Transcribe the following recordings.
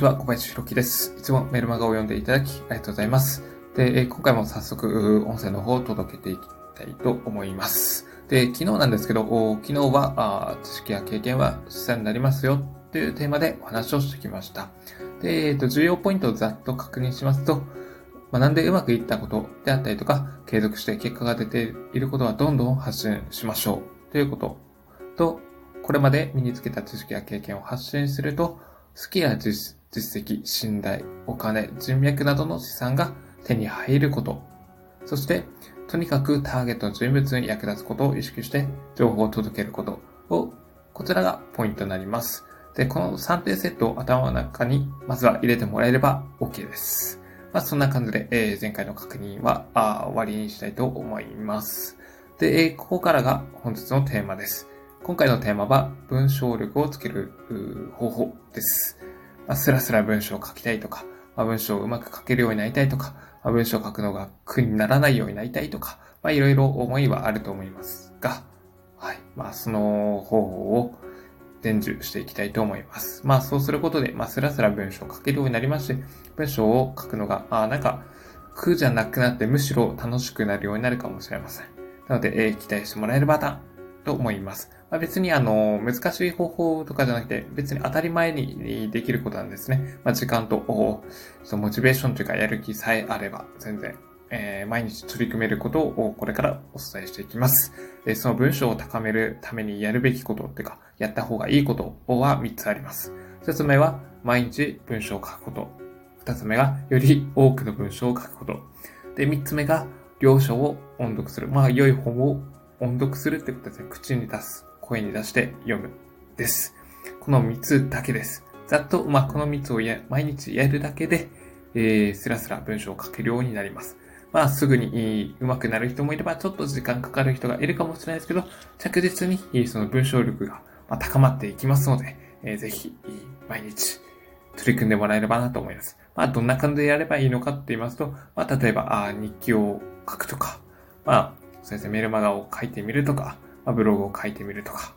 ちは、小林弘樹です。いつもメルマガを読んでいただき、ありがとうございます。で、今回も早速、音声の方を届けていきたいと思います。で、昨日なんですけど、昨日は、知識や経験は資産になりますよというテーマでお話をしてきました。で、えっ、と、重要ポイントをざっと確認しますと、学んでうまくいったことであったりとか、継続して結果が出ていることはどんどん発信しましょうということと、これまで身につけた知識や経験を発信すると、好きや実実績、信頼、お金、人脈などの資産が手に入ること。そして、とにかくターゲットの人物に役立つことを意識して情報を届けることを、こちらがポイントになります。で、この3点セットを頭の中にまずは入れてもらえれば OK です。まあ、そんな感じで、えー、前回の確認はあ終わりにしたいと思います。で、えー、ここからが本日のテーマです。今回のテーマは文章力をつける方法です。まあ、スラスラ文章を書きたいとか、まあ、文章をうまく書けるようになりたいとか、まあ、文章を書くのが苦にならないようになりたいとか、まあ、いろいろ思いはあると思いますが、はい。まあ、その方法を伝授していきたいと思います。まあ、そうすることで、まあ、スラスラ文章を書けるようになりまして、文章を書くのが、まあなんか、苦じゃなくなってむしろ楽しくなるようになるかもしれません。なので、えー、期待してもらえるパターンと思います。まあ、別にあの、難しい方法とかじゃなくて、別に当たり前にできることなんですね。まあ、時間と、そモチベーションというかやる気さえあれば、全然、えー、毎日取り組めることをこれからお伝えしていきます。で、その文章を高めるためにやるべきことっていうか、やった方がいいことは3つあります。1つ目は、毎日文章を書くこと。2つ目が、より多くの文章を書くこと。で、3つ目が、両書を音読する。まあ、良い本を音読するってことですね。口に出す。声に出して読むです。この3つだけです。ざっと、まあ、この3つをや毎日やるだけで、えー、スラスラ文章を書けるようになります。まあ、すぐに上手くなる人もいれば、ちょっと時間かかる人がいるかもしれないですけど、着実にその文章力が高まっていきますので、えー、ぜひ、毎日取り組んでもらえればなと思います。まあ、どんな感じでやればいいのかって言いますと、まあ、例えば、あ日記を書くとか、ま、そうですね、メルマガを書いてみるとか、まあ、ブログを書いてみるとか、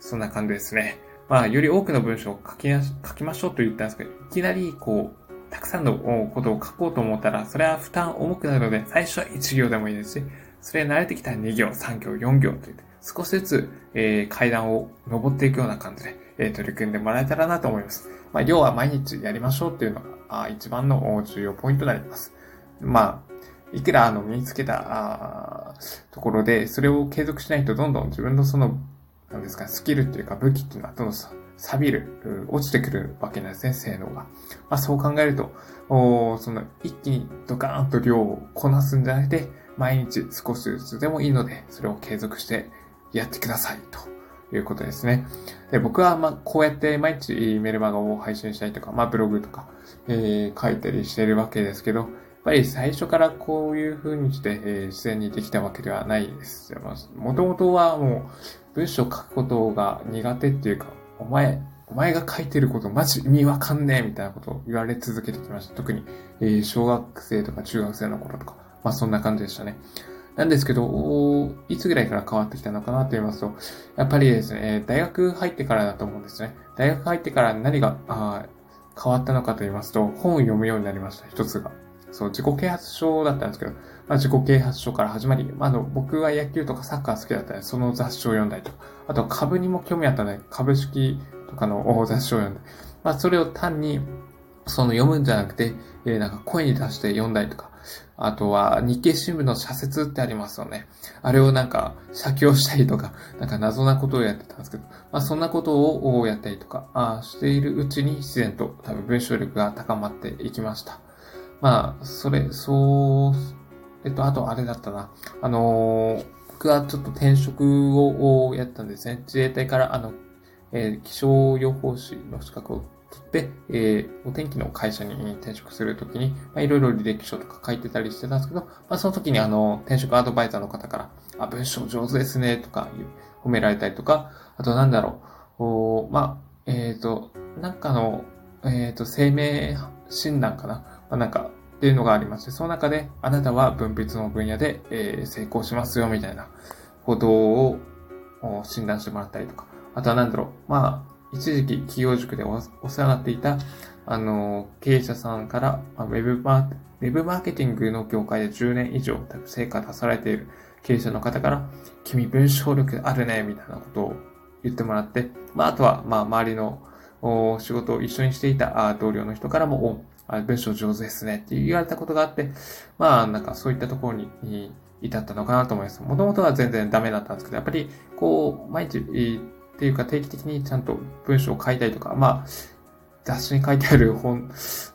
そんな感じですね。まあ、より多くの文章を書き書きましょうと言ったんですけど、いきなり、こう、たくさんのことを書こうと思ったら、それは負担重くなるので、最初は1行でもいいですし、それ慣れてきたら2行、3行、4行といって、少しずつ、えー、階段を登っていくような感じで、えー、取り組んでもらえたらなと思います。まあ、要は毎日やりましょうっていうのが、あ一番の重要ポイントになります。まあ、いくらあの身につけたところで、それを継続しないとどんどん自分のその、なんですか、スキルっていうか武器っていうのはどんどん錆びる、落ちてくるわけなんですね、性能が。まあそう考えると、その一気にドカーンと量をこなすんじゃなくて、毎日少しずつでもいいので、それを継続してやってくださいということですね。で僕はまこうやって毎日メルマガを配信したりとか、まあブログとか、えー、書いたりしてるわけですけど、ぱり最初からこういう風にして、えー、自然にできたわけではないです。もともとはもう文章書くことが苦手っていうか、お前、お前が書いてることマジ意味わかんねえみたいなことを言われ続けてきました。特に、えー、小学生とか中学生の頃とか、まあそんな感じでしたね。なんですけど、いつぐらいから変わってきたのかなと言いますと、やっぱりですね、大学入ってからだと思うんですね。大学入ってから何があ変わったのかと言いますと、本を読むようになりました、一つが。そう、自己啓発書だったんですけど、まあ、自己啓発書から始まり、まあ、あの、僕は野球とかサッカー好きだったので、その雑誌を読んだりとか、あと株にも興味あったので、株式とかの雑誌を読んで、まあ、それを単に、その読むんじゃなくて、えー、なんか声に出して読んだりとか、あとは日経新聞の社説ってありますよね。あれをなんか写経したりとか、なんか謎なことをやってたんですけど、まあそんなことをやったりとかあしているうちに自然と多分文章力が高まっていきました。まあ、それ、そう、えっと、あとあれだったな。あのー、僕はちょっと転職をやったんですね。自衛隊から、あの、えー、気象予報士の資格を取って、えー、お天気の会社に転職するときに、まあ、いろいろ履歴書とか書いてたりしてたんですけど、まあ、その時にあの、転職アドバイザーの方から、あ、文章上手ですね、とか褒められたりとか、あとなんだろう、おまあ、えっ、ー、と、なんかの、えっ、ー、と、生命診断かなまあ、なんか、っていうのがありまして、その中で、あなたは分泌の分野で、えー、成功しますよ、みたいなことを診断してもらったりとか、あとはなんだろう、まあ、一時期企業塾でお世話になっていた、あの、経営者さんから、ウェブマウェブマーケティングの業界で10年以上成果出されている経営者の方から、君文章力あるね、みたいなことを言ってもらって、まあ、あとは、まあ、周りの仕事を一緒にしていた同僚の人からも、あ文章上手ですねって言われたことがあって、まあ、なんかそういったところに至ったのかなと思います。もともとは全然ダメだったんですけど、やっぱり、こう、毎日、っていうか定期的にちゃんと文章を書いたりとか、まあ、雑誌に書いてある本、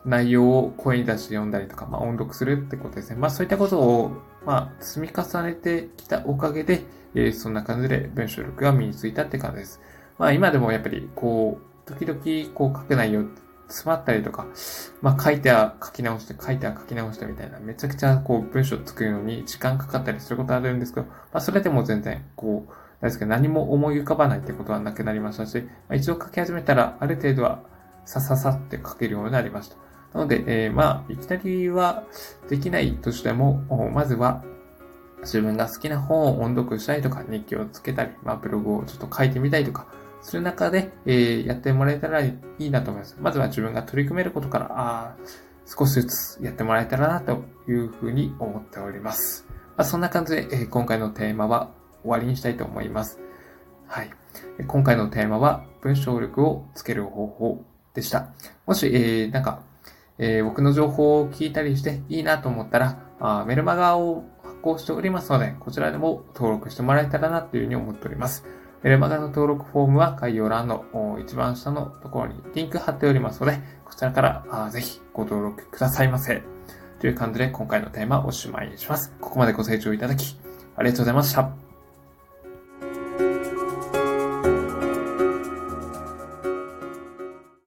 内容を声に出して読んだりとか、まあ音読するってことですね。まあそういったことを、まあ積み重ねてきたおかげで、えー、そんな感じで文章力が身についたって感じです。まあ今でもやっぱり、こう、時々こう書く内容詰まったりとか、まあ書いては書き直して、書いては書き直してみたいな、めちゃくちゃこう文章を作るのに時間かかったりすることあるんですけど、まあそれでも全然、こう、何ですけど何も思い浮かばないってことはなくなりましたし、まあ、一度書き始めたらある程度はさささって書けるようになりました。なので、えー、まあ、いきなりはできないとしても、まずは自分が好きな本を音読したりとか、日記をつけたり、まあ、ブログをちょっと書いてみたりとか、する中で、えー、やってもらえたらいいなと思います。まずは自分が取り組めることから、あ少しずつやってもらえたらなというふうに思っております。まあ、そんな感じで、えー、今回のテーマは終わりにしたいと思います。はい。今回のテーマは文章力をつける方法でした。もし、えー、なんか、えー、僕の情報を聞いたりしていいなと思ったら、あメルマガを発行しておりますので、こちらでも登録してもらえたらなというふうに思っております。メルマガの登録フォームは概要欄の一番下のところにリンク貼っておりますので、こちらからぜひご登録くださいませ。という感じで今回のテーマおしまいにします。ここまでご清聴いただき、ありがとうございました。